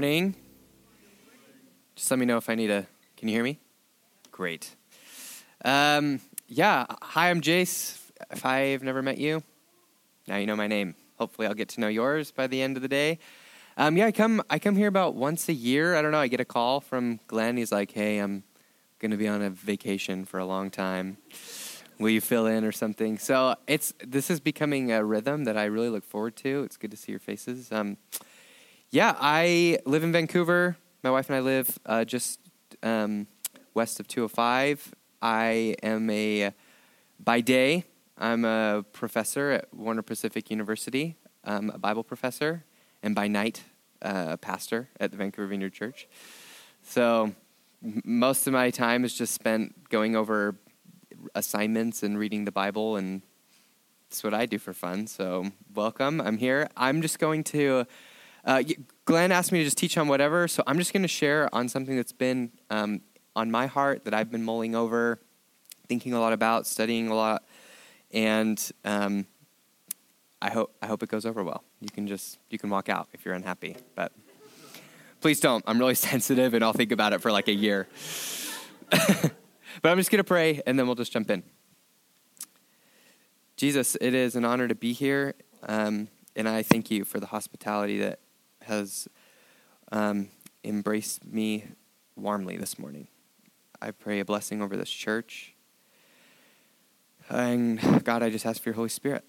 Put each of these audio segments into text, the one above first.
Morning. Just let me know if I need a. Can you hear me? Great. Um, yeah. Hi, I'm Jace. If I've never met you, now you know my name. Hopefully, I'll get to know yours by the end of the day. Um, yeah, I come. I come here about once a year. I don't know. I get a call from Glenn. He's like, "Hey, I'm going to be on a vacation for a long time. Will you fill in or something?" So it's this is becoming a rhythm that I really look forward to. It's good to see your faces. Um, yeah, I live in Vancouver. My wife and I live uh, just um, west of 205. I am a, by day, I'm a professor at Warner Pacific University, a Bible professor, and by night, uh, a pastor at the Vancouver Vineyard Church. So most of my time is just spent going over assignments and reading the Bible, and that's what I do for fun. So welcome. I'm here. I'm just going to. Uh, Glenn asked me to just teach on whatever, so I'm just going to share on something that's been um, on my heart that I've been mulling over, thinking a lot about, studying a lot, and um, I hope I hope it goes over well. You can just you can walk out if you're unhappy, but please don't. I'm really sensitive, and I'll think about it for like a year. but I'm just going to pray, and then we'll just jump in. Jesus, it is an honor to be here, um, and I thank you for the hospitality that has um, embraced me warmly this morning. I pray a blessing over this church. And God, I just ask for your Holy Spirit.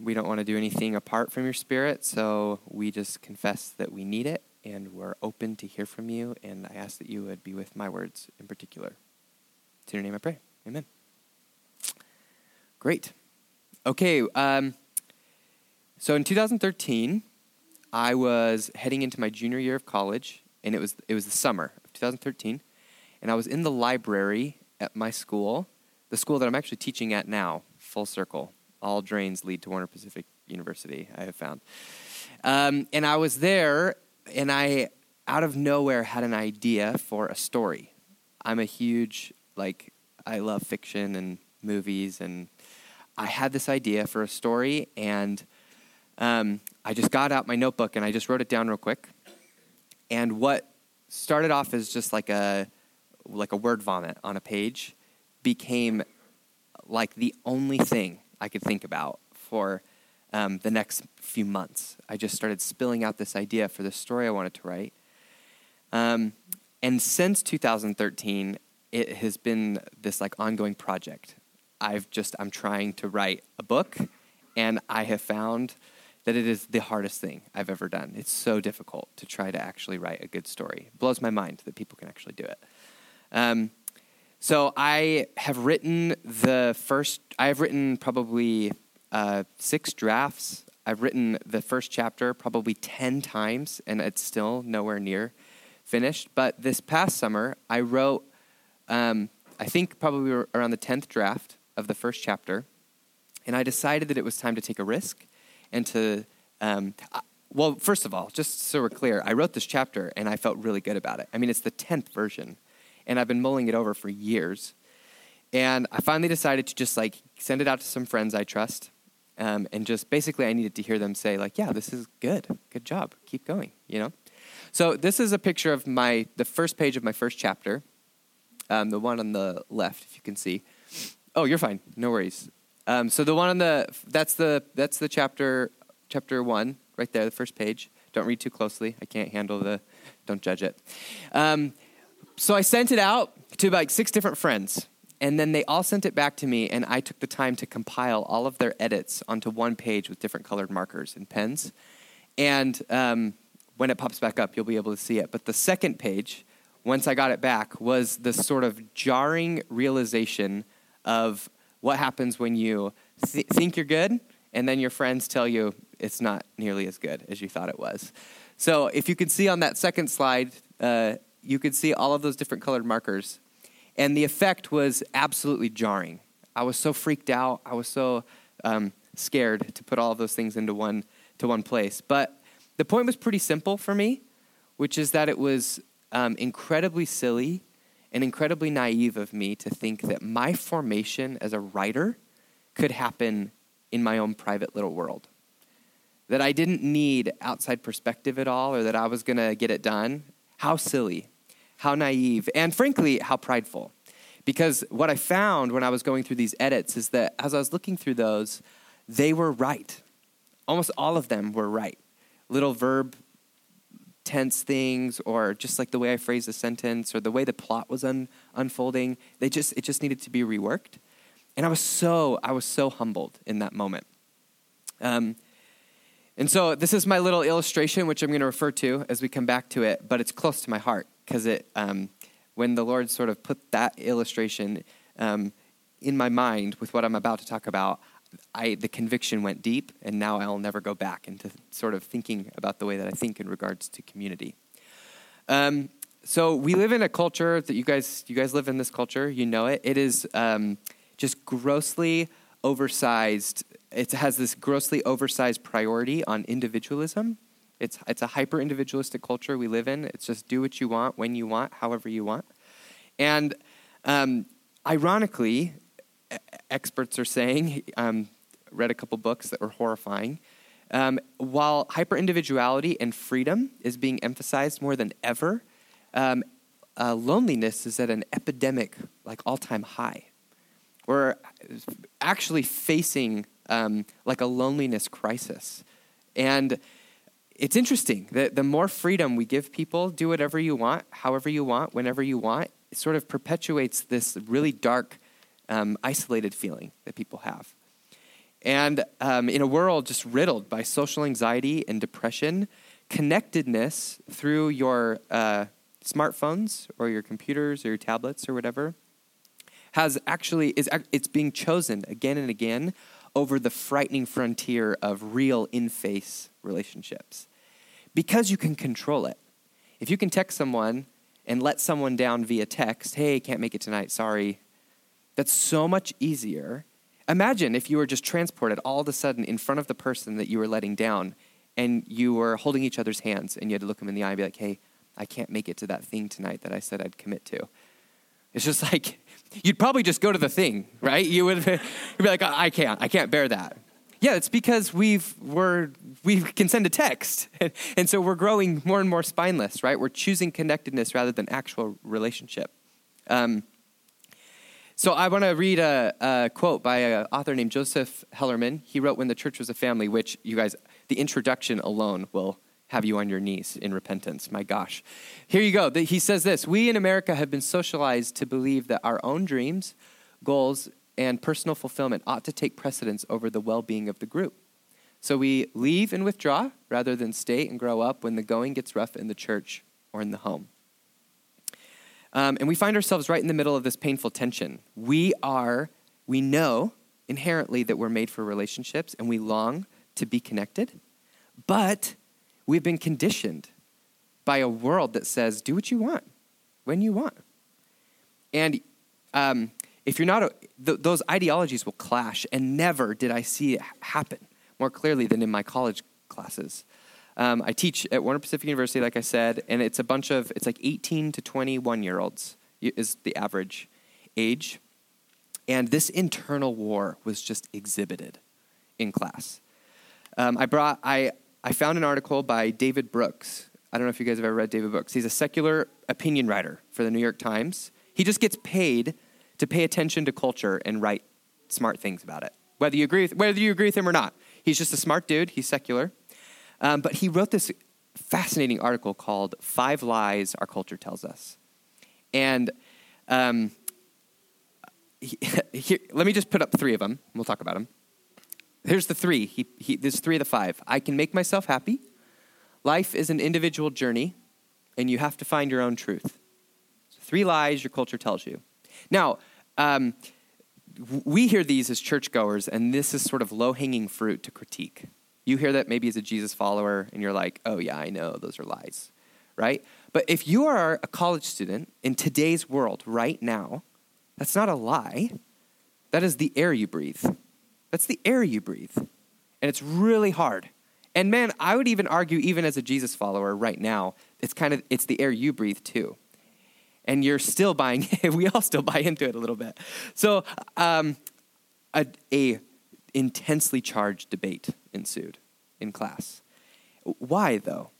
We don't want to do anything apart from your Spirit, so we just confess that we need it, and we're open to hear from you. And I ask that you would be with my words in particular. It's in your name I pray. Amen. Great. Okay. Um, so in 2013, I was heading into my junior year of college, and it was it was the summer of 2013, and I was in the library at my school, the school that I'm actually teaching at now. Full circle, all drains lead to Warner Pacific University. I have found, um, and I was there, and I out of nowhere had an idea for a story. I'm a huge like I love fiction and movies, and I had this idea for a story, and um, I just got out my notebook and I just wrote it down real quick. And what started off as just like a like a word vomit on a page became like the only thing I could think about for um, the next few months. I just started spilling out this idea for the story I wanted to write. Um, and since 2013, it has been this like ongoing project. I've just I'm trying to write a book, and I have found that it is the hardest thing I've ever done. It's so difficult to try to actually write a good story. It blows my mind that people can actually do it. Um, so I have written the first. I have written probably uh, six drafts. I've written the first chapter probably ten times, and it's still nowhere near finished. But this past summer, I wrote. Um, I think probably around the tenth draft of the first chapter, and I decided that it was time to take a risk and to um, well first of all just so we're clear i wrote this chapter and i felt really good about it. I mean it's the 10th version and i've been mulling it over for years. And i finally decided to just like send it out to some friends i trust um, and just basically i needed to hear them say like yeah this is good. Good job. Keep going you know? So this is a picture of my the first page of my first chapter um, the one on the left if you can see. Oh you're fine. No worries um, so the one on the that's the that's the chapter chapter one right there, the first page. Don't read too closely. I can't handle the. Don't judge it. Um, so I sent it out to like six different friends, and then they all sent it back to me, and I took the time to compile all of their edits onto one page with different colored markers and pens. And um, when it pops back up, you'll be able to see it. But the second page, once I got it back, was the sort of jarring realization of what happens when you th- think you're good and then your friends tell you it's not nearly as good as you thought it was. So if you could see on that second slide, uh, you could see all of those different colored markers. And the effect was absolutely jarring. I was so freaked out. I was so um, scared to put all of those things into one, to one place. But the point was pretty simple for me, which is that it was um, incredibly silly and incredibly naive of me to think that my formation as a writer could happen in my own private little world. That I didn't need outside perspective at all or that I was going to get it done. How silly, how naive, and frankly, how prideful. Because what I found when I was going through these edits is that as I was looking through those, they were right. Almost all of them were right. Little verb tense things or just like the way I phrased the sentence or the way the plot was un- unfolding, they just it just needed to be reworked. And I was so I was so humbled in that moment. Um, and so this is my little illustration, which I'm going to refer to as we come back to it, but it's close to my heart because it um, when the Lord sort of put that illustration um, in my mind with what I'm about to talk about, I, the conviction went deep, and now I'll never go back into sort of thinking about the way that I think in regards to community. Um, so we live in a culture that you guys you guys live in this culture. You know it. It is um, just grossly oversized. It has this grossly oversized priority on individualism. It's it's a hyper individualistic culture we live in. It's just do what you want when you want, however you want, and um, ironically, experts are saying, um, read a couple books that were horrifying. Um, while hyper individuality and freedom is being emphasized more than ever, um, uh, loneliness is at an epidemic, like all time high. We're actually facing um, like a loneliness crisis. And it's interesting that the more freedom we give people, do whatever you want, however you want, whenever you want, it sort of perpetuates this really dark um, isolated feeling that people have. And um, in a world just riddled by social anxiety and depression, connectedness through your uh, smartphones or your computers or your tablets or whatever has actually is it's being chosen again and again over the frightening frontier of real in-face relationships because you can control it if you can text someone and let someone down via text hey can't make it tonight sorry that's so much easier. Imagine if you were just transported all of a sudden in front of the person that you were letting down and you were holding each other's hands and you had to look them in the eye and be like, hey, I can't make it to that thing tonight that I said I'd commit to. It's just like, you'd probably just go to the thing, right? You would be like, I can't, I can't bear that. Yeah, it's because we've, we're, we can send a text. And so we're growing more and more spineless, right? We're choosing connectedness rather than actual relationship. Um, so I want to read a, a, quote by an author named Joseph Hellerman. He wrote When the Church Was a Family, which you guys, the introduction alone will have you on your knees in repentance. My gosh. Here you go. He says this We in America have been socialized to believe that our own dreams, goals, and personal fulfillment ought to take precedence over the well being of the group. So we leave and withdraw rather than stay and grow up when the going gets rough in the church or in the home. Um, and we find ourselves right in the middle of this painful tension. We are, we know inherently that we're made for relationships and we long to be connected, but we've been conditioned by a world that says, do what you want, when you want. And um, if you're not, a, th- those ideologies will clash, and never did I see it happen more clearly than in my college classes. Um, I teach at Warner Pacific University, like I said, and it's a bunch of, it's like 18 to 21 year olds is the average age. And this internal war was just exhibited in class. Um, I brought, I, I found an article by David Brooks. I don't know if you guys have ever read David Brooks. He's a secular opinion writer for the New York Times. He just gets paid to pay attention to culture and write smart things about it. Whether you agree with, whether you agree with him or not. He's just a smart dude. He's secular. Um, but he wrote this fascinating article called Five Lies Our Culture Tells Us. And um, he, he, let me just put up three of them. We'll talk about them. Here's the three. He, he, there's three of the five. I can make myself happy. Life is an individual journey, and you have to find your own truth. So three lies your culture tells you. Now, um, we hear these as churchgoers, and this is sort of low hanging fruit to critique. You hear that maybe as a Jesus follower, and you're like, oh, yeah, I know, those are lies, right? But if you are a college student in today's world right now, that's not a lie. That is the air you breathe. That's the air you breathe. And it's really hard. And man, I would even argue, even as a Jesus follower right now, it's kind of it's the air you breathe too. And you're still buying we all still buy into it a little bit. So um, a, a intensely charged debate ensued in class. Why though?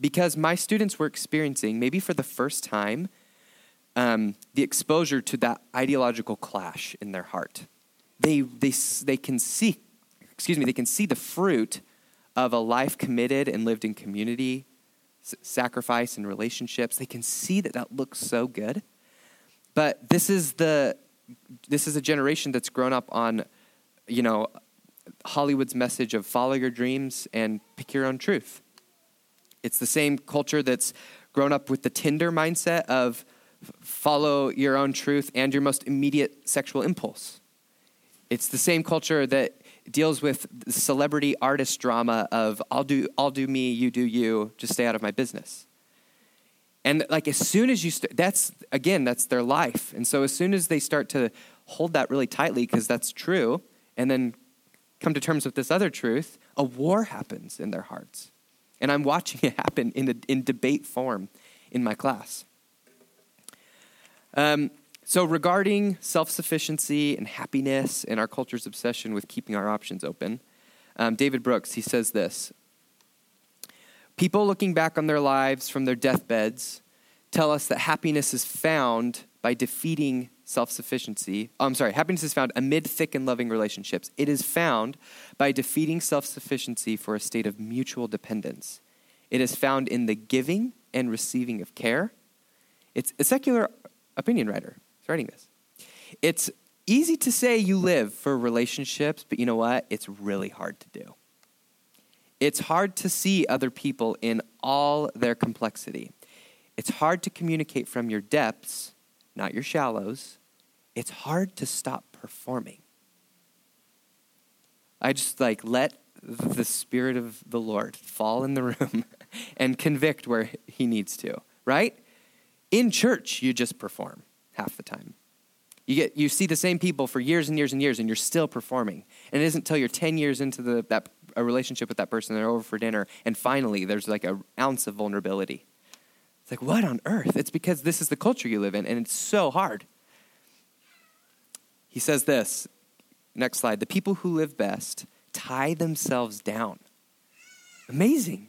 Because my students were experiencing, maybe for the first time, um, the exposure to that ideological clash in their heart. They, they, they can see, excuse me, they can see the fruit of a life committed and lived in community, s- sacrifice and relationships. They can see that that looks so good. But this is the this is a generation that's grown up on, you know, Hollywood's message of follow your dreams and pick your own truth. It's the same culture that's grown up with the Tinder mindset of follow your own truth and your most immediate sexual impulse. It's the same culture that deals with celebrity artist drama of I'll do I'll do me, you do you, just stay out of my business. And like as soon as you st- that's again that's their life. And so as soon as they start to hold that really tightly because that's true and then come to terms with this other truth, a war happens in their hearts. And I'm watching it happen in, a, in debate form in my class. Um, so, regarding self sufficiency and happiness and our culture's obsession with keeping our options open, um, David Brooks, he says this People looking back on their lives from their deathbeds tell us that happiness is found by defeating self sufficiency. Oh, I'm sorry, happiness is found amid thick and loving relationships. It is found by defeating self sufficiency for a state of mutual dependence. It is found in the giving and receiving of care. It's a secular opinion writer is writing this. It's easy to say you live for relationships, but you know what? It's really hard to do. It's hard to see other people in all their complexity. It's hard to communicate from your depths, not your shallows. It's hard to stop performing. I just like let the Spirit of the Lord fall in the room and convict where He needs to, right? In church, you just perform half the time. You, get, you see the same people for years and years and years, and you're still performing. And it isn't until you're 10 years into the, that, a relationship with that person, they're over for dinner, and finally there's like an ounce of vulnerability. It's like, what on earth? It's because this is the culture you live in, and it's so hard. He says this next slide the people who live best tie themselves down. Amazing.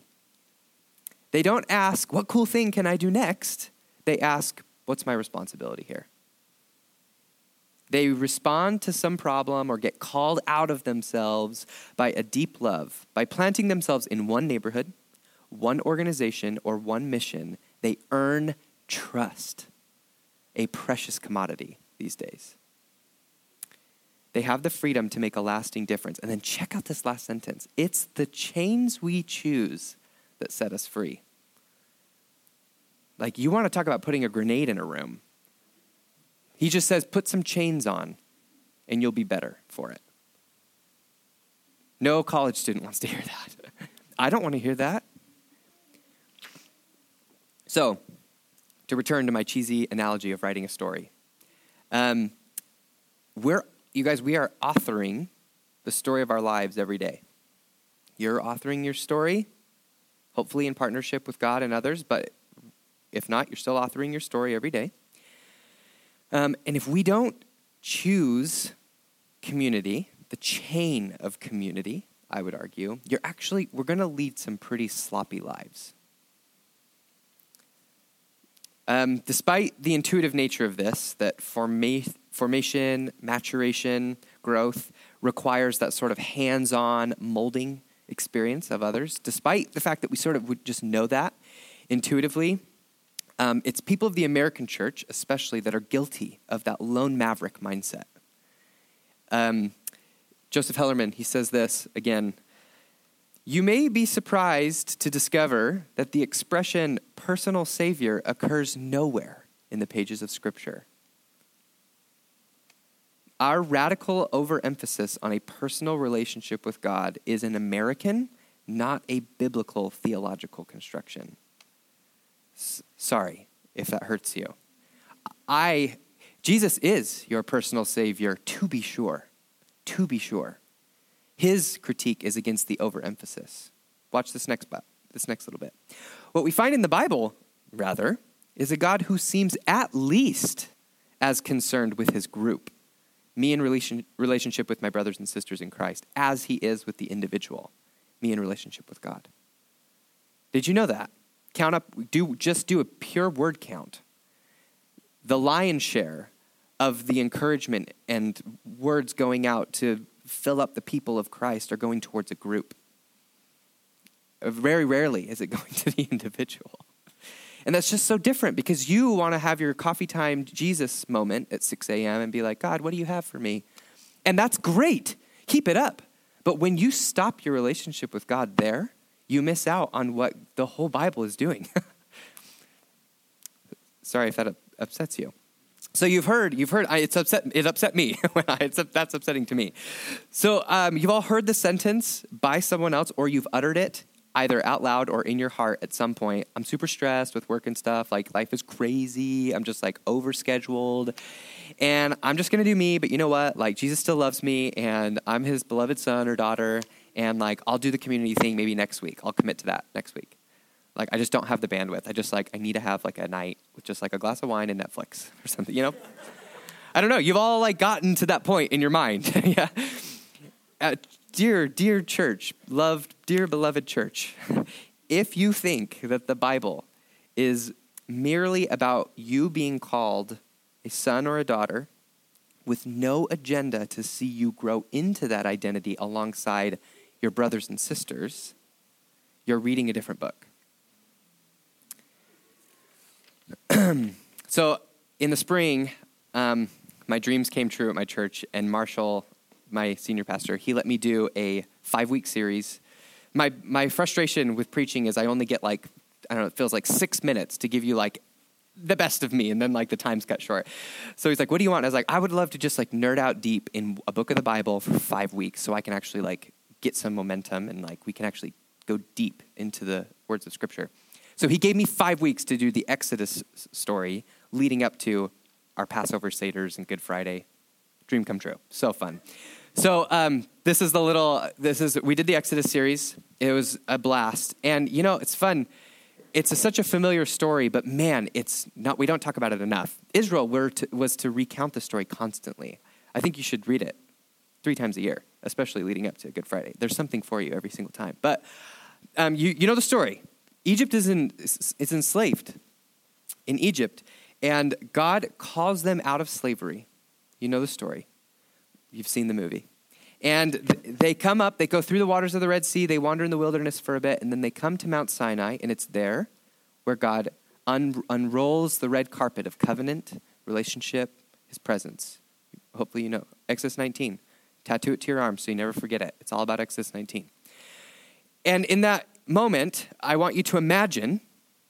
They don't ask, what cool thing can I do next? They ask, what's my responsibility here? They respond to some problem or get called out of themselves by a deep love. By planting themselves in one neighborhood, one organization, or one mission, they earn trust, a precious commodity these days. They have the freedom to make a lasting difference. And then check out this last sentence it's the chains we choose that set us free. Like, you want to talk about putting a grenade in a room. He just says, put some chains on, and you'll be better for it. No college student wants to hear that. I don't want to hear that. So, to return to my cheesy analogy of writing a story, um, we're, you guys, we are authoring the story of our lives every day. You're authoring your story, hopefully in partnership with God and others, but if not, you're still authoring your story every day. Um, and if we don't choose community, the chain of community, I would argue, you're actually, we're going to lead some pretty sloppy lives. Um, despite the intuitive nature of this, that forma- formation, maturation, growth requires that sort of hands on molding experience of others, despite the fact that we sort of would just know that intuitively, um, it's people of the American church, especially, that are guilty of that lone maverick mindset. Um, Joseph Hellerman, he says this again. You may be surprised to discover that the expression personal savior occurs nowhere in the pages of Scripture. our radical overemphasis on a personal relationship with God is an American, not a biblical theological construction. S- sorry if that hurts you. I Jesus is your personal savior to be sure. To be sure. His critique is against the overemphasis. Watch this next this next little bit. What we find in the Bible, rather, is a God who seems at least as concerned with his group, me in relation, relationship with my brothers and sisters in Christ, as he is with the individual, me in relationship with God. Did you know that? Count up, do, just do a pure word count. The lion's share of the encouragement and words going out to fill up the people of Christ are going towards a group. Uh, very rarely is it going to the individual. And that's just so different because you want to have your coffee time Jesus moment at 6 a.m. and be like, God, what do you have for me? And that's great. Keep it up. But when you stop your relationship with God there, you miss out on what the whole Bible is doing. Sorry if that upsets you. So you've heard, you've heard. I, it's upset. It upset me. it's, that's upsetting to me. So um, you've all heard the sentence by someone else, or you've uttered it either out loud or in your heart at some point. I'm super stressed with work and stuff. Like life is crazy. I'm just like overscheduled, and I'm just gonna do me. But you know what? Like Jesus still loves me, and I'm His beloved son or daughter. And like I'll do the community thing maybe next week. I'll commit to that next week. Like I just don't have the bandwidth. I just like I need to have like a night with just like a glass of wine and Netflix or something, you know? I don't know. You've all like gotten to that point in your mind. yeah. Uh, dear, dear church, loved, dear beloved church, if you think that the Bible is merely about you being called a son or a daughter with no agenda to see you grow into that identity alongside your brothers and sisters, you're reading a different book. so in the spring, um, my dreams came true at my church, and Marshall, my senior pastor, he let me do a five week series. My, my frustration with preaching is I only get like, I don't know, it feels like six minutes to give you like the best of me, and then like the time's cut short. So he's like, What do you want? And I was like, I would love to just like nerd out deep in a book of the Bible for five weeks so I can actually like get some momentum and like we can actually go deep into the words of Scripture. So he gave me five weeks to do the Exodus story leading up to our Passover Seders and Good Friday. Dream come true. So fun. So um, this is the little, this is, we did the Exodus series. It was a blast. And, you know, it's fun. It's a, such a familiar story, but man, it's not, we don't talk about it enough. Israel to, was to recount the story constantly. I think you should read it three times a year, especially leading up to Good Friday. There's something for you every single time. But um, you, you know the story. Egypt is, in, is enslaved in Egypt, and God calls them out of slavery. You know the story. You've seen the movie. And they come up, they go through the waters of the Red Sea, they wander in the wilderness for a bit, and then they come to Mount Sinai, and it's there where God un- unrolls the red carpet of covenant, relationship, his presence. Hopefully, you know. Exodus 19. Tattoo it to your arm so you never forget it. It's all about Exodus 19. And in that moment, I want you to imagine,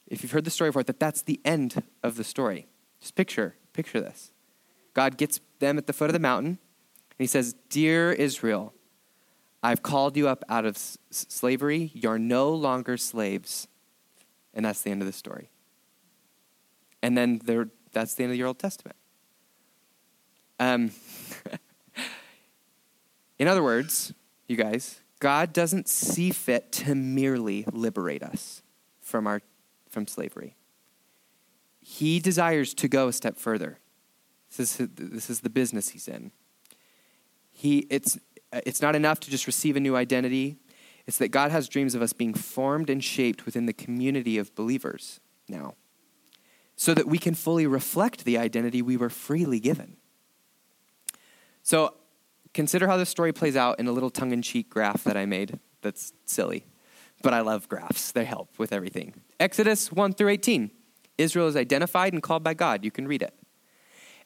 if you've heard the story before, that that's the end of the story. Just picture, picture this. God gets them at the foot of the mountain, and he says, Dear Israel, I've called you up out of s- slavery. You're no longer slaves. And that's the end of the story. And then there, that's the end of your Old Testament. Um, in other words, you guys, God doesn't see fit to merely liberate us from, our, from slavery. He desires to go a step further. This is, this is the business he's in. He, it's, it's not enough to just receive a new identity. It's that God has dreams of us being formed and shaped within the community of believers now, so that we can fully reflect the identity we were freely given. So Consider how this story plays out in a little tongue in cheek graph that I made that's silly. But I love graphs, they help with everything. Exodus 1 through 18. Israel is identified and called by God. You can read it.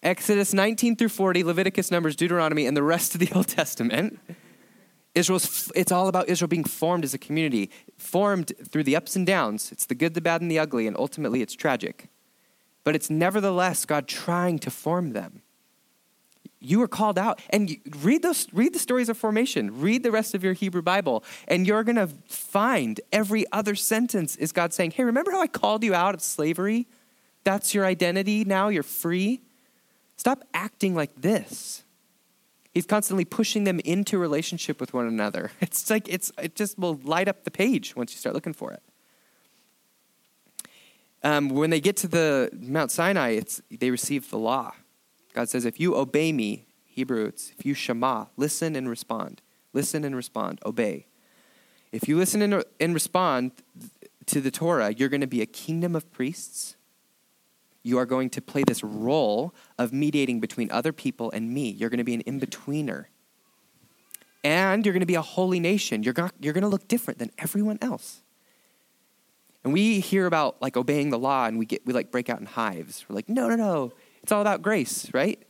Exodus 19 through 40, Leviticus, Numbers, Deuteronomy, and the rest of the Old Testament. Israel's, it's all about Israel being formed as a community, formed through the ups and downs. It's the good, the bad, and the ugly, and ultimately it's tragic. But it's nevertheless God trying to form them. You are called out. And read those read the stories of formation. Read the rest of your Hebrew Bible and you're going to find every other sentence is God saying, "Hey, remember how I called you out of slavery? That's your identity now, you're free." Stop acting like this. He's constantly pushing them into relationship with one another. It's like it's it just will light up the page once you start looking for it. Um, when they get to the Mount Sinai, it's they receive the law. God says, "If you obey me, Hebrew, it's if you shema, listen and respond, listen and respond, obey. If you listen and, and respond to the Torah, you're going to be a kingdom of priests." you are going to play this role of mediating between other people and me. You're going to be an in betweener. And you're going to be a holy nation. You're going, you're going to look different than everyone else. And we hear about like obeying the law and we get we like break out in hives. We're like, no, no, no. It's all about grace, right?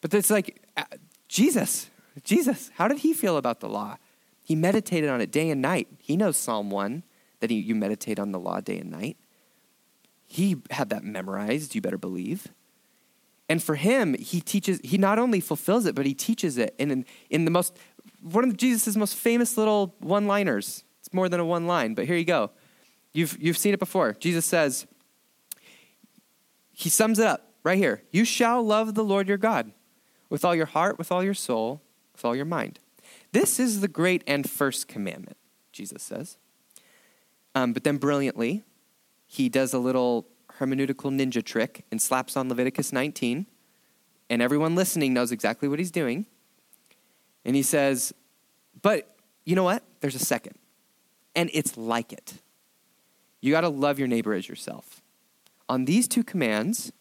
But it's like uh, Jesus, Jesus, how did he feel about the law? He meditated on it day and night. He knows Psalm 1 that he, you meditate on the law day and night. He had that memorized, you better believe. And for him, he teaches, he not only fulfills it, but he teaches it in, in, in the most, one of Jesus' most famous little one liners. It's more than a one line, but here you go. You've, you've seen it before. Jesus says, he sums it up right here You shall love the Lord your God with all your heart, with all your soul, with all your mind. This is the great and first commandment, Jesus says. Um, but then brilliantly, he does a little hermeneutical ninja trick and slaps on Leviticus 19, and everyone listening knows exactly what he's doing. And he says, But you know what? There's a second, and it's like it. You got to love your neighbor as yourself. On these two commands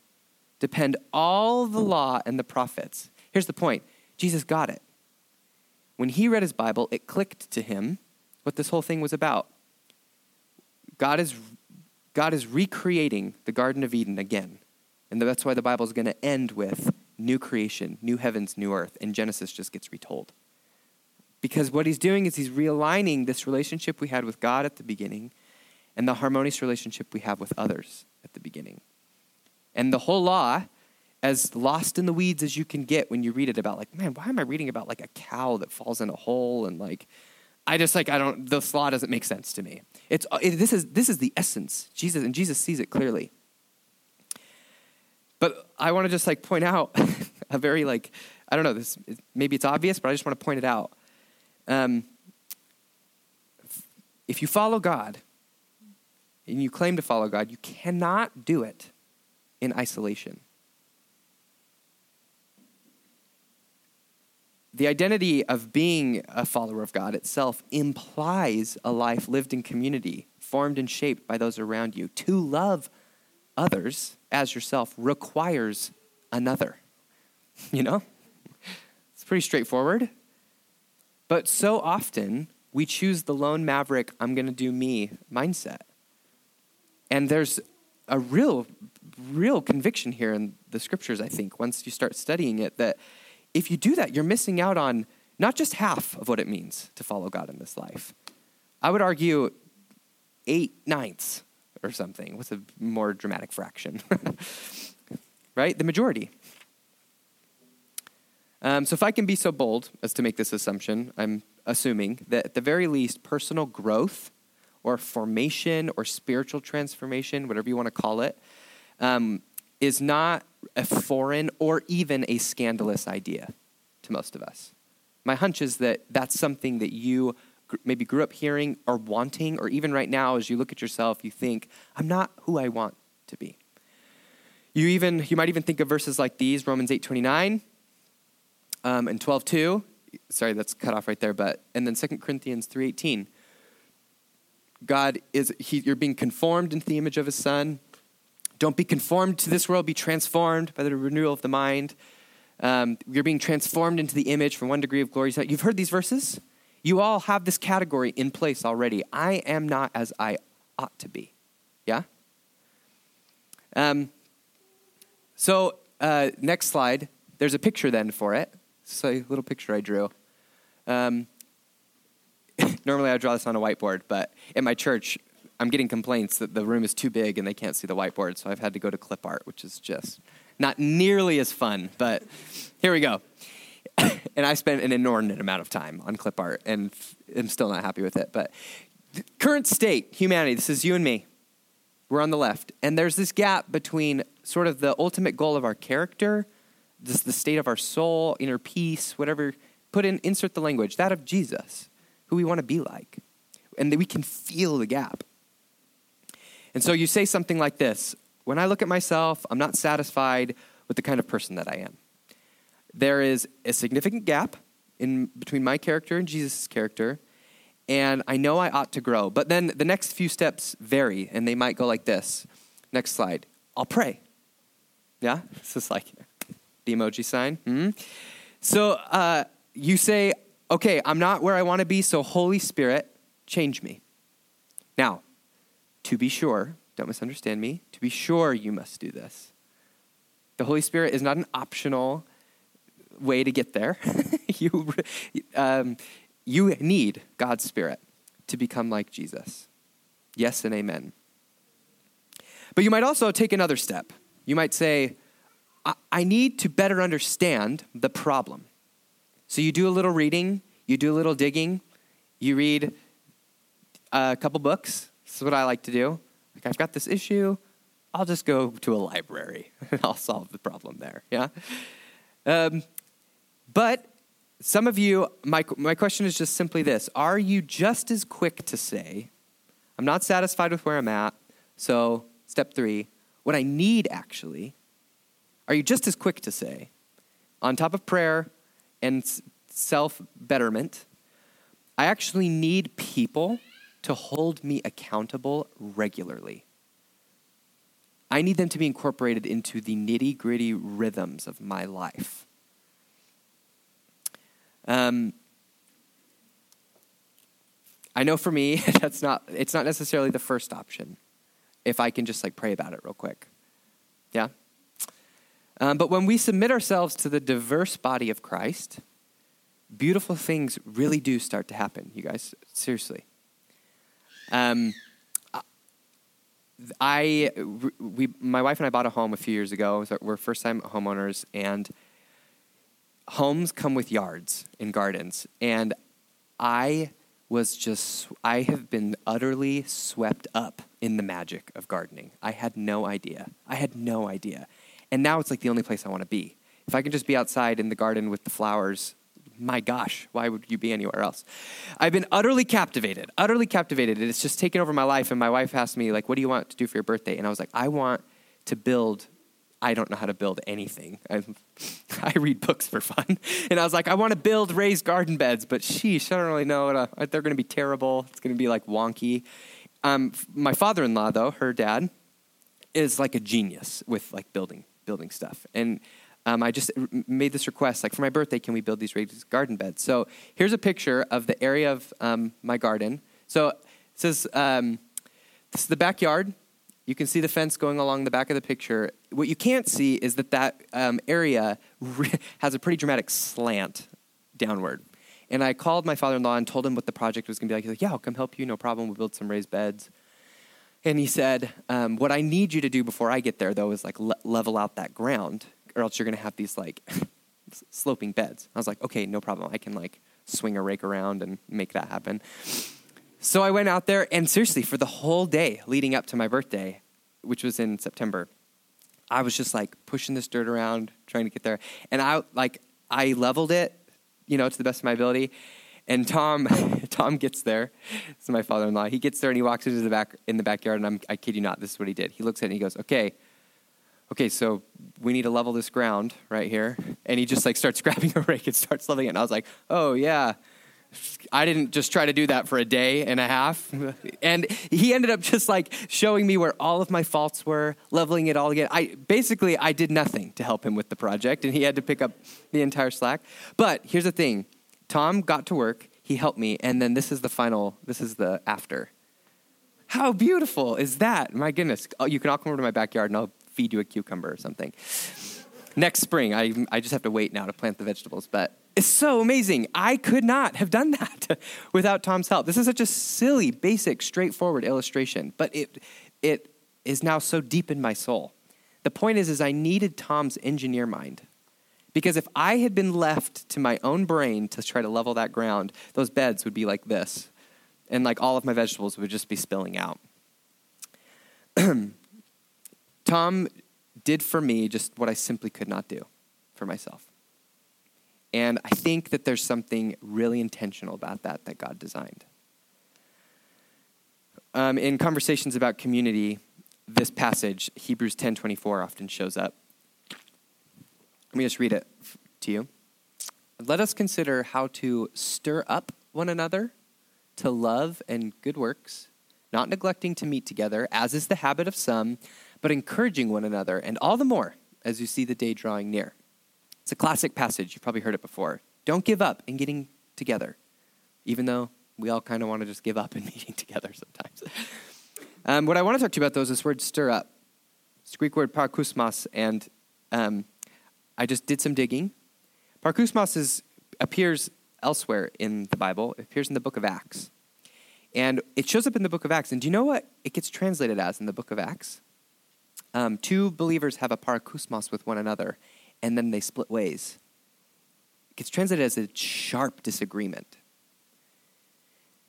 depend all the law and the prophets. Here's the point Jesus got it. When he read his Bible, it clicked to him what this whole thing was about. God is God is recreating the Garden of Eden again. And that's why the Bible is going to end with new creation, new heavens, new earth, and Genesis just gets retold. Because what he's doing is he's realigning this relationship we had with God at the beginning and the harmonious relationship we have with others at the beginning. And the whole law, as lost in the weeds as you can get when you read it about, like, man, why am I reading about like a cow that falls in a hole and like I just like I don't the law doesn't make sense to me. It's it, this is this is the essence. Jesus and Jesus sees it clearly. But I want to just like point out a very like I don't know this maybe it's obvious, but I just want to point it out. Um, if you follow God and you claim to follow God, you cannot do it in isolation. the identity of being a follower of God itself implies a life lived in community, formed and shaped by those around you. To love others as yourself requires another. You know? It's pretty straightforward. But so often, we choose the lone maverick, I'm going to do me mindset. And there's a real, real conviction here in the scriptures, I think, once you start studying it, that if you do that, you're missing out on not just half of what it means to follow God in this life. I would argue eight ninths or something. What's a more dramatic fraction? right? The majority. Um, so, if I can be so bold as to make this assumption, I'm assuming that at the very least, personal growth or formation or spiritual transformation, whatever you want to call it, um, is not a foreign or even a scandalous idea to most of us. My hunch is that that's something that you maybe grew up hearing or wanting, or even right now, as you look at yourself, you think, I'm not who I want to be. You even you might even think of verses like these, Romans 8 29 um, and 12 2. Sorry, that's cut off right there, but and then 2 Corinthians 3 18. God is he, you're being conformed into the image of his son. Don't be conformed to this world, be transformed by the renewal of the mind. Um, you're being transformed into the image from one degree of glory. You've heard these verses? You all have this category in place already. I am not as I ought to be. Yeah? Um, so, uh, next slide. There's a picture then for it. It's a little picture I drew. Um, normally I draw this on a whiteboard, but in my church, I'm getting complaints that the room is too big and they can't see the whiteboard, so I've had to go to clip art, which is just Not nearly as fun, but here we go. and I spent an inordinate amount of time on clip art and I'm still not happy with it. But current state, humanity, this is you and me. We're on the left. And there's this gap between sort of the ultimate goal of our character, the state of our soul, inner peace, whatever. Put in, insert the language, that of Jesus, who we want to be like. And that we can feel the gap. And so you say something like this When I look at myself, I'm not satisfied with the kind of person that I am. There is a significant gap in between my character and Jesus' character, and I know I ought to grow. But then the next few steps vary, and they might go like this. Next slide. I'll pray. Yeah? This is like the emoji sign. Mm-hmm. So uh, you say, okay, I'm not where I want to be, so Holy Spirit, change me. Now, to be sure, don't misunderstand me, to be sure you must do this. The Holy Spirit is not an optional way to get there. you, um, you need God's Spirit to become like Jesus. Yes and amen. But you might also take another step. You might say, I, I need to better understand the problem. So you do a little reading, you do a little digging, you read a couple books. This is what I like to do. Like, I've got this issue, I'll just go to a library and I'll solve the problem there. Yeah? Um, but some of you, my, my question is just simply this Are you just as quick to say, I'm not satisfied with where I'm at, so step three, what I need actually, are you just as quick to say, on top of prayer and self betterment, I actually need people to hold me accountable regularly? I need them to be incorporated into the nitty gritty rhythms of my life. Um, I know for me, that's not, it's not necessarily the first option if I can just like pray about it real quick. Yeah? Um, but when we submit ourselves to the diverse body of Christ, beautiful things really do start to happen, you guys. Seriously. Um, I, we, my wife and I bought a home a few years ago. We're first time homeowners, and homes come with yards and gardens. And I was just, I have been utterly swept up in the magic of gardening. I had no idea. I had no idea. And now it's like the only place I want to be. If I can just be outside in the garden with the flowers, my gosh, why would you be anywhere else? I've been utterly captivated, utterly captivated. It's just taken over my life. And my wife asked me, like, what do you want to do for your birthday? And I was like, I want to build I don't know how to build anything. I, I read books for fun. And I was like, I want to build raised garden beds, but sheesh, I don't really know. To, they're going to be terrible. It's going to be like wonky. Um, my father in law, though, her dad, is like a genius with like building building stuff. And um, I just made this request, like for my birthday, can we build these raised garden beds? So here's a picture of the area of um, my garden. So it says um, this is the backyard. You can see the fence going along the back of the picture. What you can't see is that that um, area re- has a pretty dramatic slant downward. And I called my father-in-law and told him what the project was going to be like. He's like, "Yeah, I'll come help you. No problem. We'll build some raised beds." And he said, um, "What I need you to do before I get there, though, is like le- level out that ground, or else you're going to have these like sloping beds." I was like, "Okay, no problem. I can like swing a rake around and make that happen." So I went out there, and seriously, for the whole day leading up to my birthday, which was in September, I was just like pushing this dirt around, trying to get there. And I like I leveled it, you know, to the best of my ability. And Tom, Tom gets there. This is my father-in-law. He gets there and he walks into the back in the backyard. And I'm, I kid you not, this is what he did. He looks at it and he goes, "Okay, okay, so we need to level this ground right here." And he just like starts grabbing a rake and starts leveling it. And I was like, "Oh yeah." I didn't just try to do that for a day and a half. And he ended up just like showing me where all of my faults were, leveling it all again. I basically I did nothing to help him with the project and he had to pick up the entire slack. But here's the thing. Tom got to work, he helped me, and then this is the final, this is the after. How beautiful is that? My goodness. Oh, you can all come over to my backyard and I'll feed you a cucumber or something. Next spring, I, I just have to wait now to plant the vegetables, but it's so amazing. I could not have done that without Tom's help. This is such a silly, basic, straightforward illustration, but it, it is now so deep in my soul the point is, is I needed Tom's engineer mind. Because if I had been left to my own brain to try to level that ground, those beds would be like this. And like all of my vegetables would just be spilling out. Tom did for me just what I simply could not do for myself. And I think that there's something really intentional about that that God designed. Um, in conversations about community, this passage, Hebrews 10:24, often shows up. Let me just read it to you. Let us consider how to stir up one another to love and good works, not neglecting to meet together, as is the habit of some, but encouraging one another, and all the more as you see the day drawing near. It's a classic passage. You've probably heard it before. Don't give up in getting together, even though we all kind of want to just give up in meeting together sometimes. Um, what I want to talk to you about, though, is this word stir up. It's the Greek word paroxysmos, and um, I just did some digging. Paroxysmos is, appears elsewhere in the Bible. It appears in the book of Acts. And it shows up in the book of Acts. And do you know what it gets translated as in the book of Acts? Um, two believers have a paroxysmos with one another, and then they split ways. It gets translated as a sharp disagreement.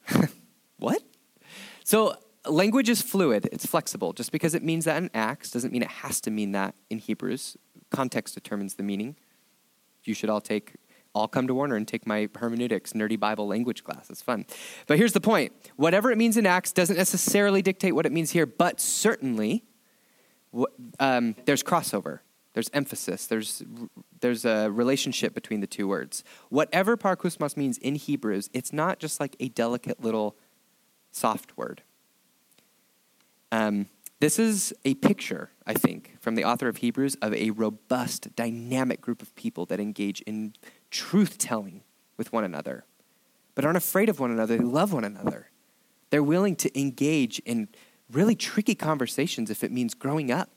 what? So language is fluid, it's flexible. Just because it means that in Acts doesn't mean it has to mean that in Hebrews. Context determines the meaning. You should all take all come to Warner and take my hermeneutics nerdy Bible language class. It's fun. But here's the point. Whatever it means in Acts doesn't necessarily dictate what it means here, but certainly um, there's crossover. There's emphasis. There's, there's a relationship between the two words. Whatever paroxysmos means in Hebrews, it's not just like a delicate little soft word. Um, this is a picture, I think, from the author of Hebrews of a robust, dynamic group of people that engage in truth telling with one another, but aren't afraid of one another. They love one another. They're willing to engage in really tricky conversations if it means growing up.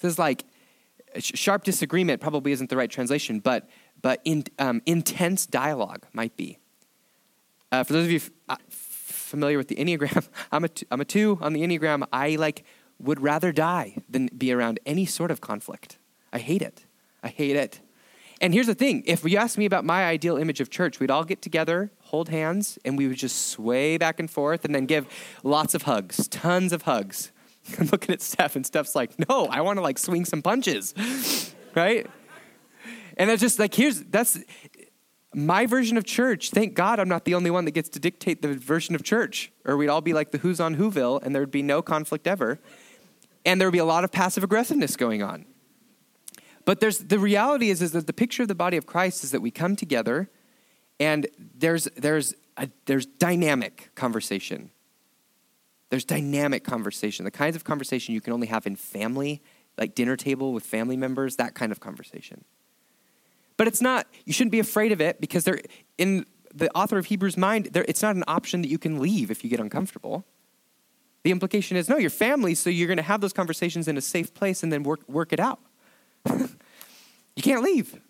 This is like sharp disagreement, probably isn't the right translation, but, but in, um, intense dialogue might be. Uh, for those of you uh, familiar with the Enneagram, I'm a, t- I'm a two on the Enneagram. I like would rather die than be around any sort of conflict. I hate it. I hate it. And here's the thing if you ask me about my ideal image of church, we'd all get together, hold hands, and we would just sway back and forth and then give lots of hugs, tons of hugs. I'm looking at Steph, and Steph's like, no, I want to like swing some punches, right? And it's just like, here's, that's my version of church. Thank God I'm not the only one that gets to dictate the version of church, or we'd all be like the Whos on Whoville, and there would be no conflict ever. And there would be a lot of passive aggressiveness going on. But there's, the reality is, is that the picture of the body of Christ is that we come together and there's, there's, a, there's dynamic conversation. There's dynamic conversation, the kinds of conversation you can only have in family, like dinner table with family members, that kind of conversation. But it's not, you shouldn't be afraid of it because they're, in the author of Hebrews' mind, it's not an option that you can leave if you get uncomfortable. The implication is no, you're family, so you're going to have those conversations in a safe place and then work, work it out. you can't leave.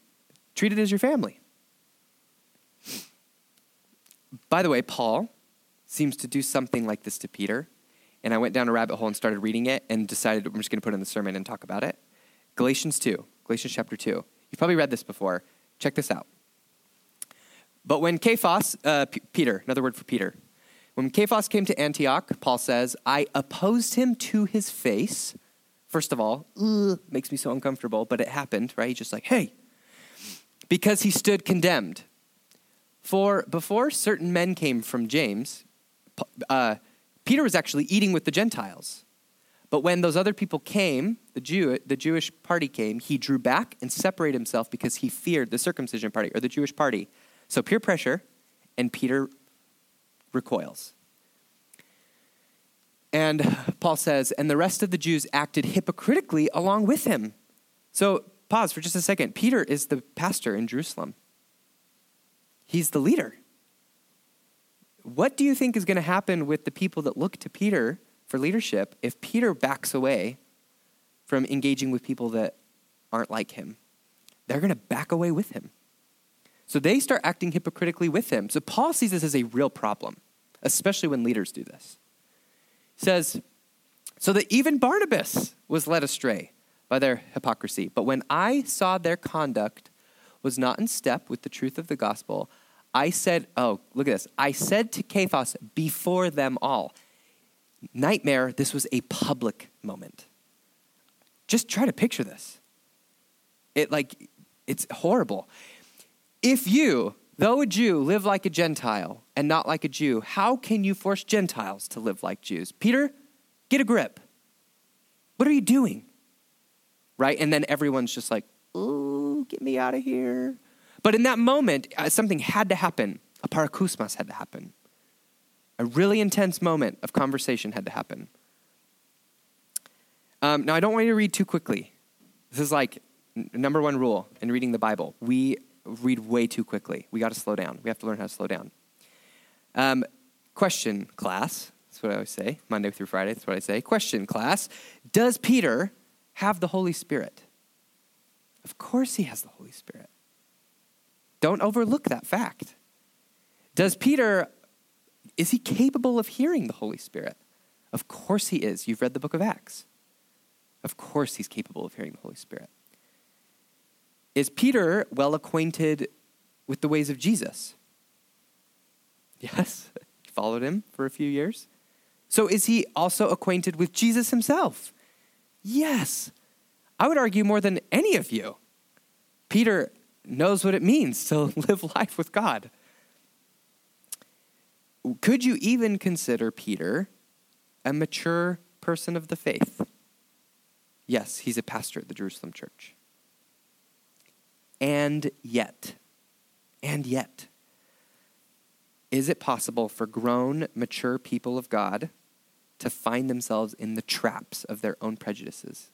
Treat it as your family. By the way, Paul seems to do something like this to Peter. And I went down a rabbit hole and started reading it and decided I'm just going to put in the sermon and talk about it. Galatians 2, Galatians chapter 2. You've probably read this before. Check this out. But when Cephas, uh, P- Peter, another word for Peter, when Cephas came to Antioch, Paul says, I opposed him to his face First of all, ugh, makes me so uncomfortable, but it happened, right? He's just like, hey, because he stood condemned. For before certain men came from James, uh, Peter was actually eating with the Gentiles. But when those other people came, the, Jew, the Jewish party came, he drew back and separated himself because he feared the circumcision party or the Jewish party. So peer pressure, and Peter recoils. And Paul says, and the rest of the Jews acted hypocritically along with him. So pause for just a second. Peter is the pastor in Jerusalem, he's the leader. What do you think is going to happen with the people that look to Peter for leadership if Peter backs away from engaging with people that aren't like him? They're going to back away with him. So they start acting hypocritically with him. So Paul sees this as a real problem, especially when leaders do this says, So that even Barnabas was led astray by their hypocrisy. But when I saw their conduct was not in step with the truth of the gospel, I said, Oh, look at this. I said to Cephas before them all, Nightmare, this was a public moment. Just try to picture this. It like, it's horrible. If you, though a Jew, live like a Gentile and not like a Jew, how can you force Gentiles to live like Jews? Peter, get a grip. What are you doing? Right? And then everyone's just like, ooh, get me out of here. But in that moment, uh, something had to happen. A paroxysmos had to happen. A really intense moment of conversation had to happen. Um, now, I don't want you to read too quickly. This is like number one rule in reading the Bible. We read way too quickly. We got to slow down. We have to learn how to slow down. Um, question, class. That's what I always say. Monday through Friday. That's what I say. Question, class. Does Peter have the Holy Spirit? Of course he has the Holy Spirit. Don't overlook that fact. Does Peter, is he capable of hearing the Holy Spirit? Of course he is. You've read the book of Acts. Of course he's capable of hearing the Holy Spirit. Is Peter well acquainted with the ways of Jesus? Yes, he followed him for a few years. So is he also acquainted with Jesus himself? Yes. I would argue more than any of you. Peter knows what it means to live life with God. Could you even consider Peter a mature person of the faith? Yes, he's a pastor at the Jerusalem church. And yet, and yet, is it possible for grown, mature people of God to find themselves in the traps of their own prejudices?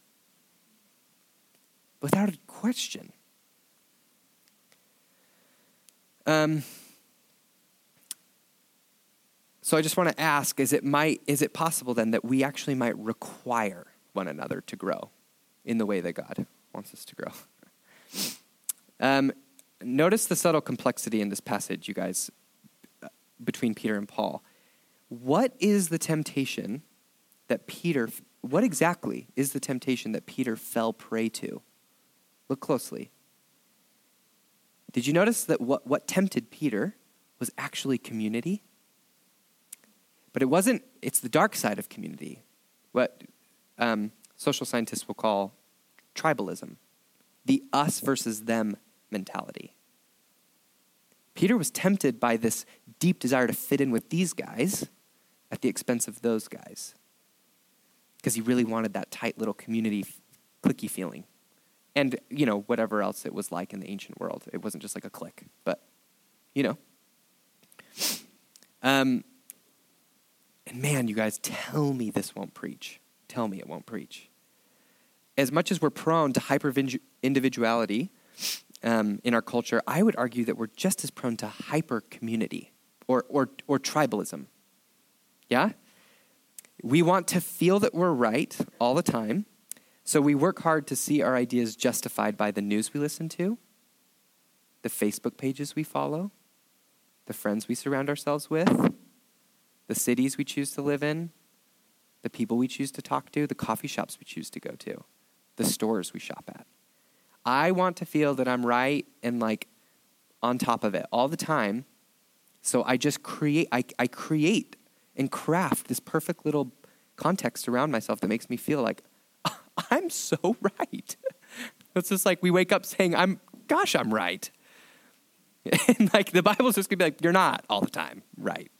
Without a question. Um, so I just want to ask is it, might, is it possible then that we actually might require one another to grow in the way that God wants us to grow? Um, notice the subtle complexity in this passage, you guys, uh, between Peter and Paul. What is the temptation that Peter, what exactly is the temptation that Peter fell prey to? Look closely. Did you notice that what, what tempted Peter was actually community? But it wasn't, it's the dark side of community, what um, social scientists will call tribalism, the us versus them mentality. Peter was tempted by this deep desire to fit in with these guys at the expense of those guys because he really wanted that tight little community cliquey feeling. And you know whatever else it was like in the ancient world it wasn't just like a clique but you know. Um, and man you guys tell me this won't preach. Tell me it won't preach. As much as we're prone to hyper individuality um, in our culture i would argue that we're just as prone to hyper community or, or, or tribalism yeah we want to feel that we're right all the time so we work hard to see our ideas justified by the news we listen to, the Facebook pages we follow, the friends we surround ourselves with, the cities we choose to live in, the people we choose to talk to, the coffee shops we choose to go to, the stores we shop at. I want to feel that I'm right and like on top of it all the time. So I just create I, I create and craft this perfect little context around myself that makes me feel like I'm so right. It's just like we wake up saying, I'm, gosh, I'm right. And like the Bible's just gonna be like, you're not all the time right.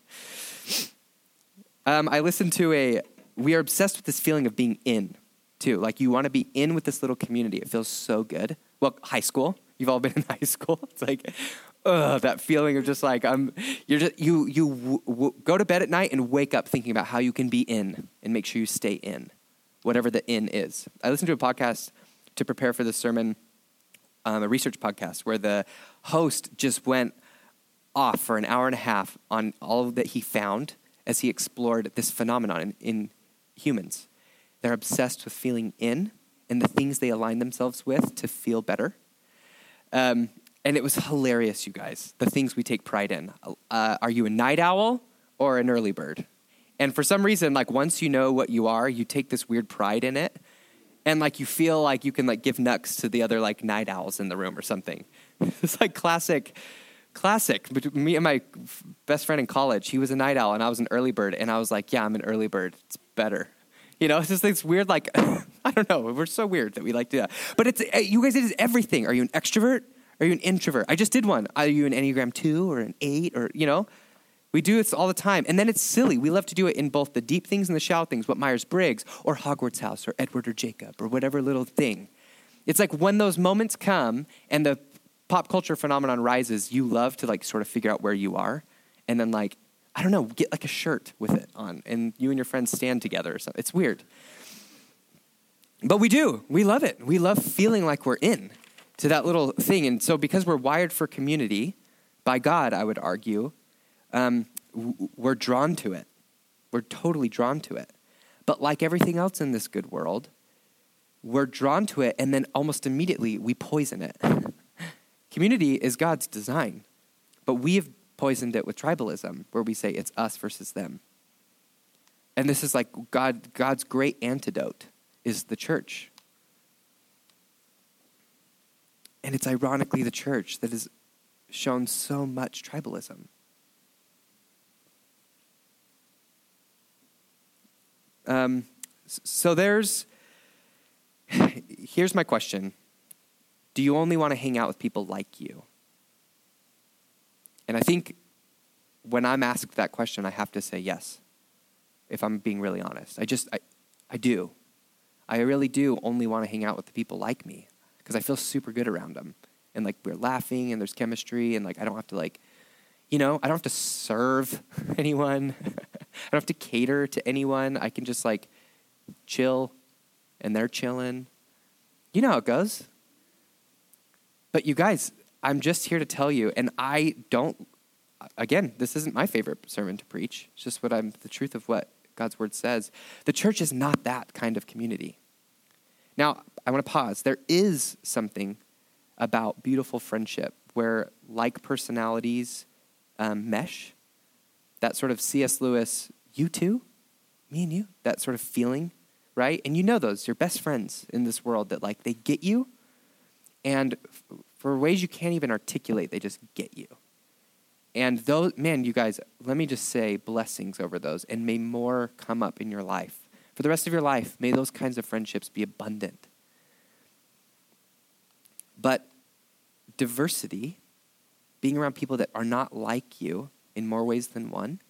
Um, I listened to a, we are obsessed with this feeling of being in too. Like you want to be in with this little community. It feels so good. Well, high school. You've all been in high school. It's like, ugh, that feeling of just like I'm. You're just you you w- w- go to bed at night and wake up thinking about how you can be in and make sure you stay in whatever the in is. I listened to a podcast to prepare for this sermon, um, a research podcast, where the host just went off for an hour and a half on all that he found as he explored this phenomenon in, in humans. They're obsessed with feeling in and the things they align themselves with to feel better. Um, and it was hilarious, you guys, the things we take pride in. Uh, are you a night owl or an early bird? And for some reason, like once you know what you are, you take this weird pride in it. and like you feel like you can like give nucks to the other like night owls in the room or something. it's like classic, classic. Me and my best friend in college, he was a night owl and I was an early bird, and I was like, yeah, I'm an early bird. It's better. You know, it's just this weird, like, I don't know. We're so weird that we like to do that. But it's, eh, you guys, it is everything. Are you an extrovert? Are you an introvert? I just did one. Are you an Enneagram 2 or an 8 or, you know? We do this all the time. And then it's silly. We love to do it in both the deep things and the shallow things, what Myers Briggs or Hogwarts House or Edward or Jacob or whatever little thing. It's like when those moments come and the pop culture phenomenon rises, you love to like sort of figure out where you are and then like, I don't know, get like a shirt with it on and you and your friends stand together or something. It's weird. But we do. We love it. We love feeling like we're in to that little thing. And so because we're wired for community by God, I would argue, um, we're drawn to it. We're totally drawn to it. But like everything else in this good world, we're drawn to it and then almost immediately we poison it. Community is God's design, but we have poisoned it with tribalism, where we say it's us versus them. And this is like God, God's great antidote is the church. And it's ironically the church that has shown so much tribalism. Um, so there's, here's my question Do you only want to hang out with people like you? And I think when I'm asked that question, I have to say yes, if I'm being really honest. I just, I, I do. I really do only want to hang out with the people like me because I feel super good around them. And like we're laughing and there's chemistry and like I don't have to like, you know, I don't have to serve anyone. I don't have to cater to anyone. I can just like chill and they're chilling. You know how it goes. But you guys, I'm just here to tell you, and I don't, again, this isn't my favorite sermon to preach. It's just what I'm, the truth of what God's word says. The church is not that kind of community. Now, I want to pause. There is something about beautiful friendship where like personalities um, mesh that sort of C.S. Lewis, you too, me and you, that sort of feeling, right? And you know those, your best friends in this world that like they get you, and for ways you can't even articulate, they just get you. And those, man, you guys, let me just say blessings over those, and may more come up in your life. For the rest of your life, may those kinds of friendships be abundant. But diversity, being around people that are not like you, in more ways than one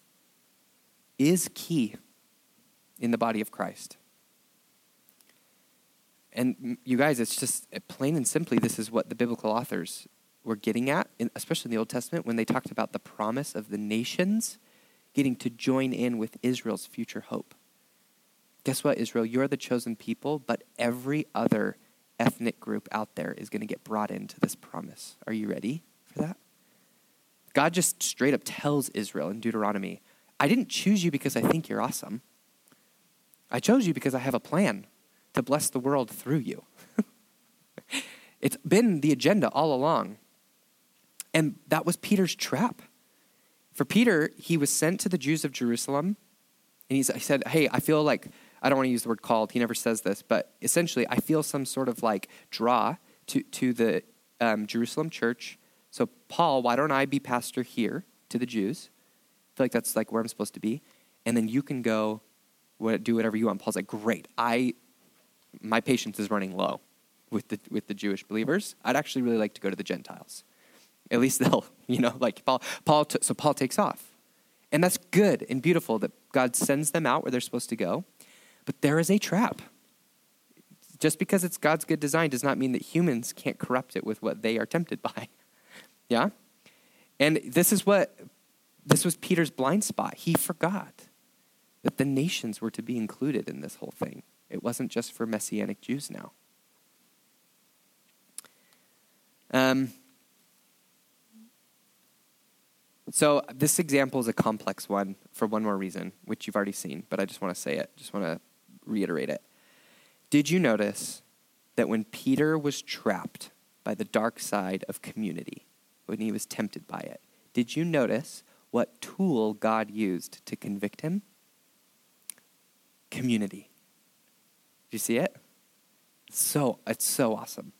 is key in the body of Christ. And you guys, it's just uh, plain and simply, this is what the biblical authors were getting at, especially in the Old Testament, when they talked about the promise of the nations getting to join in with Israel's future hope. Guess what, Israel? You're the chosen people, but every other ethnic group out there is going to get brought into this promise. Are you ready for that? God just straight up tells Israel in Deuteronomy, I didn't choose you because I think you're awesome. I chose you because I have a plan to bless the world through you. it's been the agenda all along. And that was Peter's trap. For Peter, he was sent to the Jews of Jerusalem, and he said, Hey, I feel like, I don't want to use the word called, he never says this, but essentially, I feel some sort of like draw to, to the um, Jerusalem church so, Paul, why don't I be pastor here to the Jews? I feel like that's like where I'm supposed to be. And then you can go do whatever you want. Paul's like, great. I, my patience is running low with the, with the Jewish believers. I'd actually really like to go to the Gentiles. At least they'll, you know, like Paul, Paul t- so Paul takes off. And that's good and beautiful that God sends them out where they're supposed to go. But there is a trap. Just because it's God's good design does not mean that humans can't corrupt it with what they are tempted by. Yeah? And this is what this was Peter's blind spot. He forgot that the nations were to be included in this whole thing. It wasn't just for messianic Jews now. Um, so this example is a complex one for one more reason, which you've already seen, but I just want to say it. Just want to reiterate it. Did you notice that when Peter was trapped by the dark side of community, when he was tempted by it. Did you notice what tool God used to convict him? Community. Did you see it? So it's so awesome.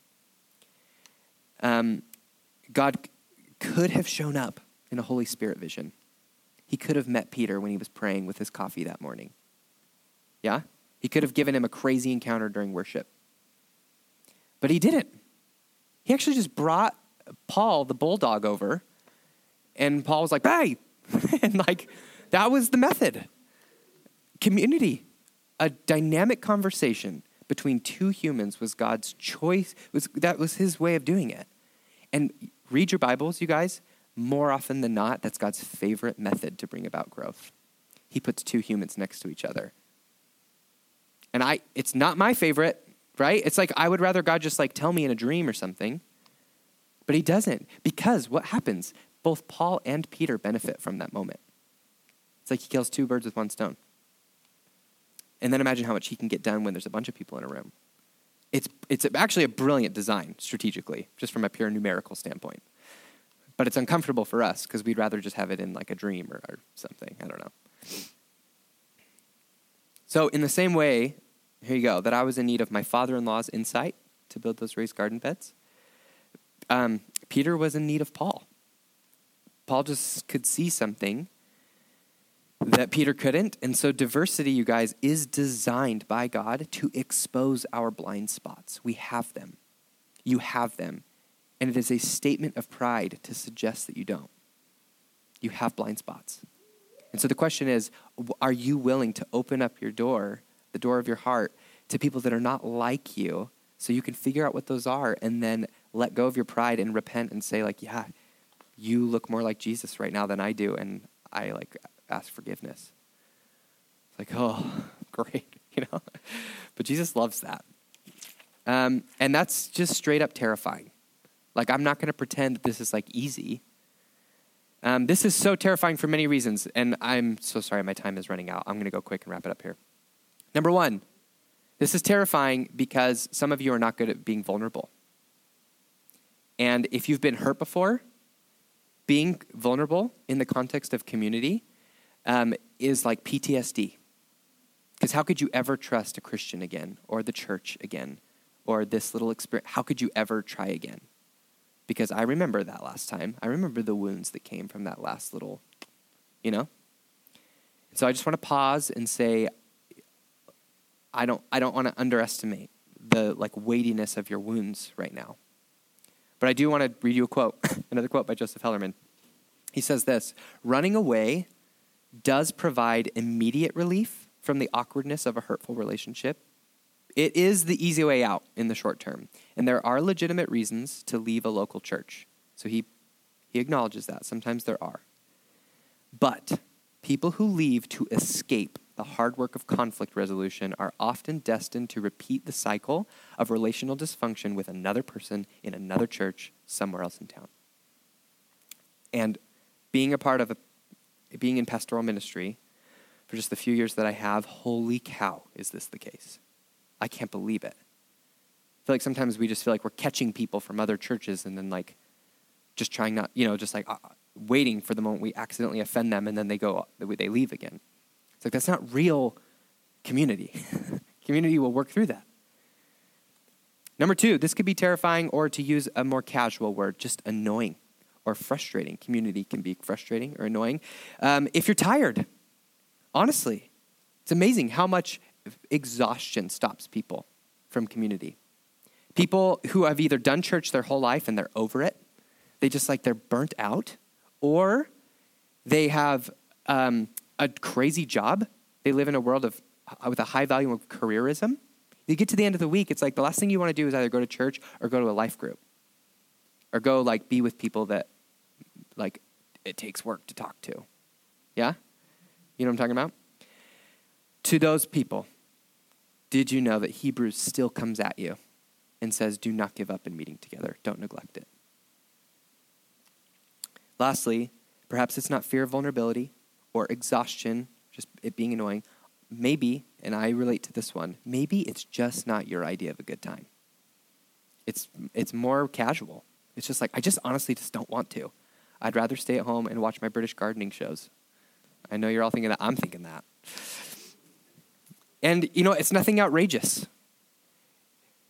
Um, God could have shown up in a Holy Spirit vision. He could have met Peter when he was praying with his coffee that morning. Yeah? He could have given him a crazy encounter during worship. But he didn't. He actually just brought Paul, the bulldog, over, and Paul was like, hey! and like, that was the method. Community, a dynamic conversation between two humans was God's choice. Was, that was his way of doing it. And read your Bibles, you guys. More often than not, that's God's favorite method to bring about growth. He puts two humans next to each other. And I it's not my favorite, right? It's like I would rather God just like tell me in a dream or something. But he doesn't because what happens? Both Paul and Peter benefit from that moment. It's like he kills two birds with one stone. And then imagine how much he can get done when there's a bunch of people in a room. It's, it's actually a brilliant design strategically, just from a pure numerical standpoint. But it's uncomfortable for us because we'd rather just have it in like a dream or, or something. I don't know. So, in the same way, here you go, that I was in need of my father in law's insight to build those raised garden beds, um, Peter was in need of Paul. Paul just could see something that Peter couldn't. And so, diversity, you guys, is designed by God to expose our blind spots. We have them. You have them. And it is a statement of pride to suggest that you don't. You have blind spots. And so the question is are you willing to open up your door, the door of your heart, to people that are not like you so you can figure out what those are and then let go of your pride and repent and say, like, yeah, you look more like Jesus right now than I do. And I like ask forgiveness. It's like, oh, great, you know? But Jesus loves that. Um, and that's just straight up terrifying. Like, I'm not going to pretend that this is like easy. Um, this is so terrifying for many reasons, and I'm so sorry my time is running out. I'm going to go quick and wrap it up here. Number one, this is terrifying because some of you are not good at being vulnerable. And if you've been hurt before, being vulnerable in the context of community um, is like PTSD. Because how could you ever trust a Christian again, or the church again, or this little experience? How could you ever try again? Because I remember that last time. I remember the wounds that came from that last little, you know? So I just want to pause and say, I don't, I don't want to underestimate the like weightiness of your wounds right now. But I do want to read you a quote, another quote by Joseph Hellerman. He says this Running away does provide immediate relief from the awkwardness of a hurtful relationship. It is the easy way out in the short term, and there are legitimate reasons to leave a local church. So he, he acknowledges that. Sometimes there are. But people who leave to escape the hard work of conflict resolution are often destined to repeat the cycle of relational dysfunction with another person in another church somewhere else in town. And being a part of a being in pastoral ministry for just the few years that I have, holy cow, is this the case? I can't believe it. I feel like sometimes we just feel like we're catching people from other churches and then like just trying not, you know, just like uh, waiting for the moment we accidentally offend them and then they go, they leave again. It's like that's not real community. community will work through that. Number two, this could be terrifying or to use a more casual word, just annoying or frustrating. Community can be frustrating or annoying. Um, if you're tired, honestly, it's amazing how much exhaustion stops people from community. People who have either done church their whole life and they're over it, they just like they're burnt out, or they have um, a crazy job. They live in a world of with a high value of careerism. You get to the end of the week, it's like the last thing you want to do is either go to church or go to a life group or go like be with people that like it takes work to talk to. Yeah? You know what I'm talking about? To those people, did you know that Hebrews still comes at you and says, do not give up in meeting together? Don't neglect it. Lastly, perhaps it's not fear of vulnerability or exhaustion, just it being annoying. Maybe, and I relate to this one, maybe it's just not your idea of a good time. It's, it's more casual. It's just like, I just honestly just don't want to. I'd rather stay at home and watch my British gardening shows. I know you're all thinking that. I'm thinking that. And, you know, it's nothing outrageous.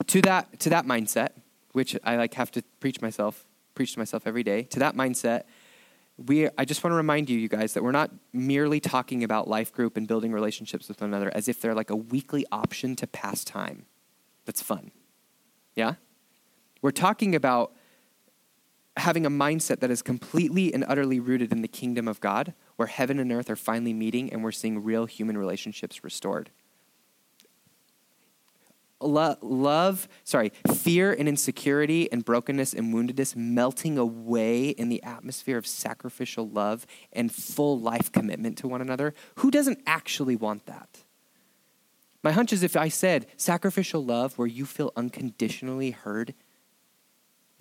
to that to that mindset, which I like have to preach myself, preach to myself every day. To that mindset, we I just want to remind you, you guys, that we're not merely talking about life group and building relationships with one another as if they're like a weekly option to pass time. That's fun. Yeah? We're talking about having a mindset that is completely and utterly rooted in the kingdom of God, where heaven and earth are finally meeting and we're seeing real human relationships restored. Lo- love, sorry, fear and insecurity and brokenness and woundedness melting away in the atmosphere of sacrificial love and full life commitment to one another. Who doesn't actually want that? My hunch is if I said sacrificial love where you feel unconditionally heard,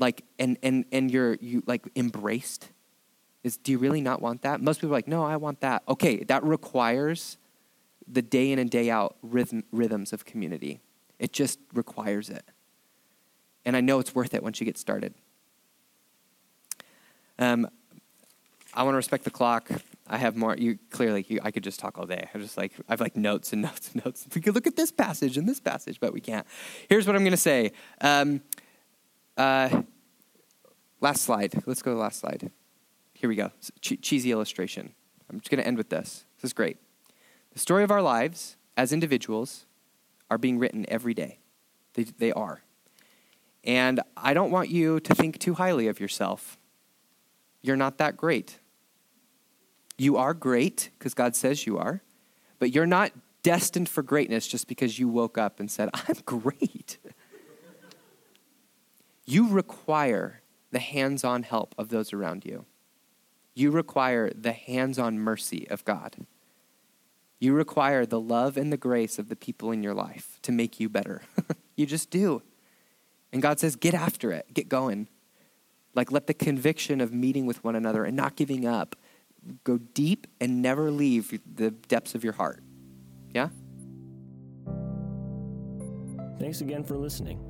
like and and and you're you like embraced, is do you really not want that? Most people are like, no, I want that. Okay, that requires the day in and day out rhythm, rhythms of community. It just requires it. And I know it's worth it once you get started. Um, I want to respect the clock. I have more. You clearly, you, I could just talk all day. I just like I have like notes and notes and notes. We could look at this passage and this passage, but we can't. Here's what I'm going to say. Um, uh, last slide. Let's go to the last slide. Here we go. Che- cheesy illustration. I'm just going to end with this. This is great. The story of our lives as individuals are being written every day. They, they are. And I don't want you to think too highly of yourself. You're not that great. You are great because God says you are, but you're not destined for greatness just because you woke up and said, I'm great. you require the hands on help of those around you. You require the hands on mercy of God. You require the love and the grace of the people in your life to make you better. you just do. And God says, get after it, get going. Like, let the conviction of meeting with one another and not giving up go deep and never leave the depths of your heart. Yeah? Thanks again for listening.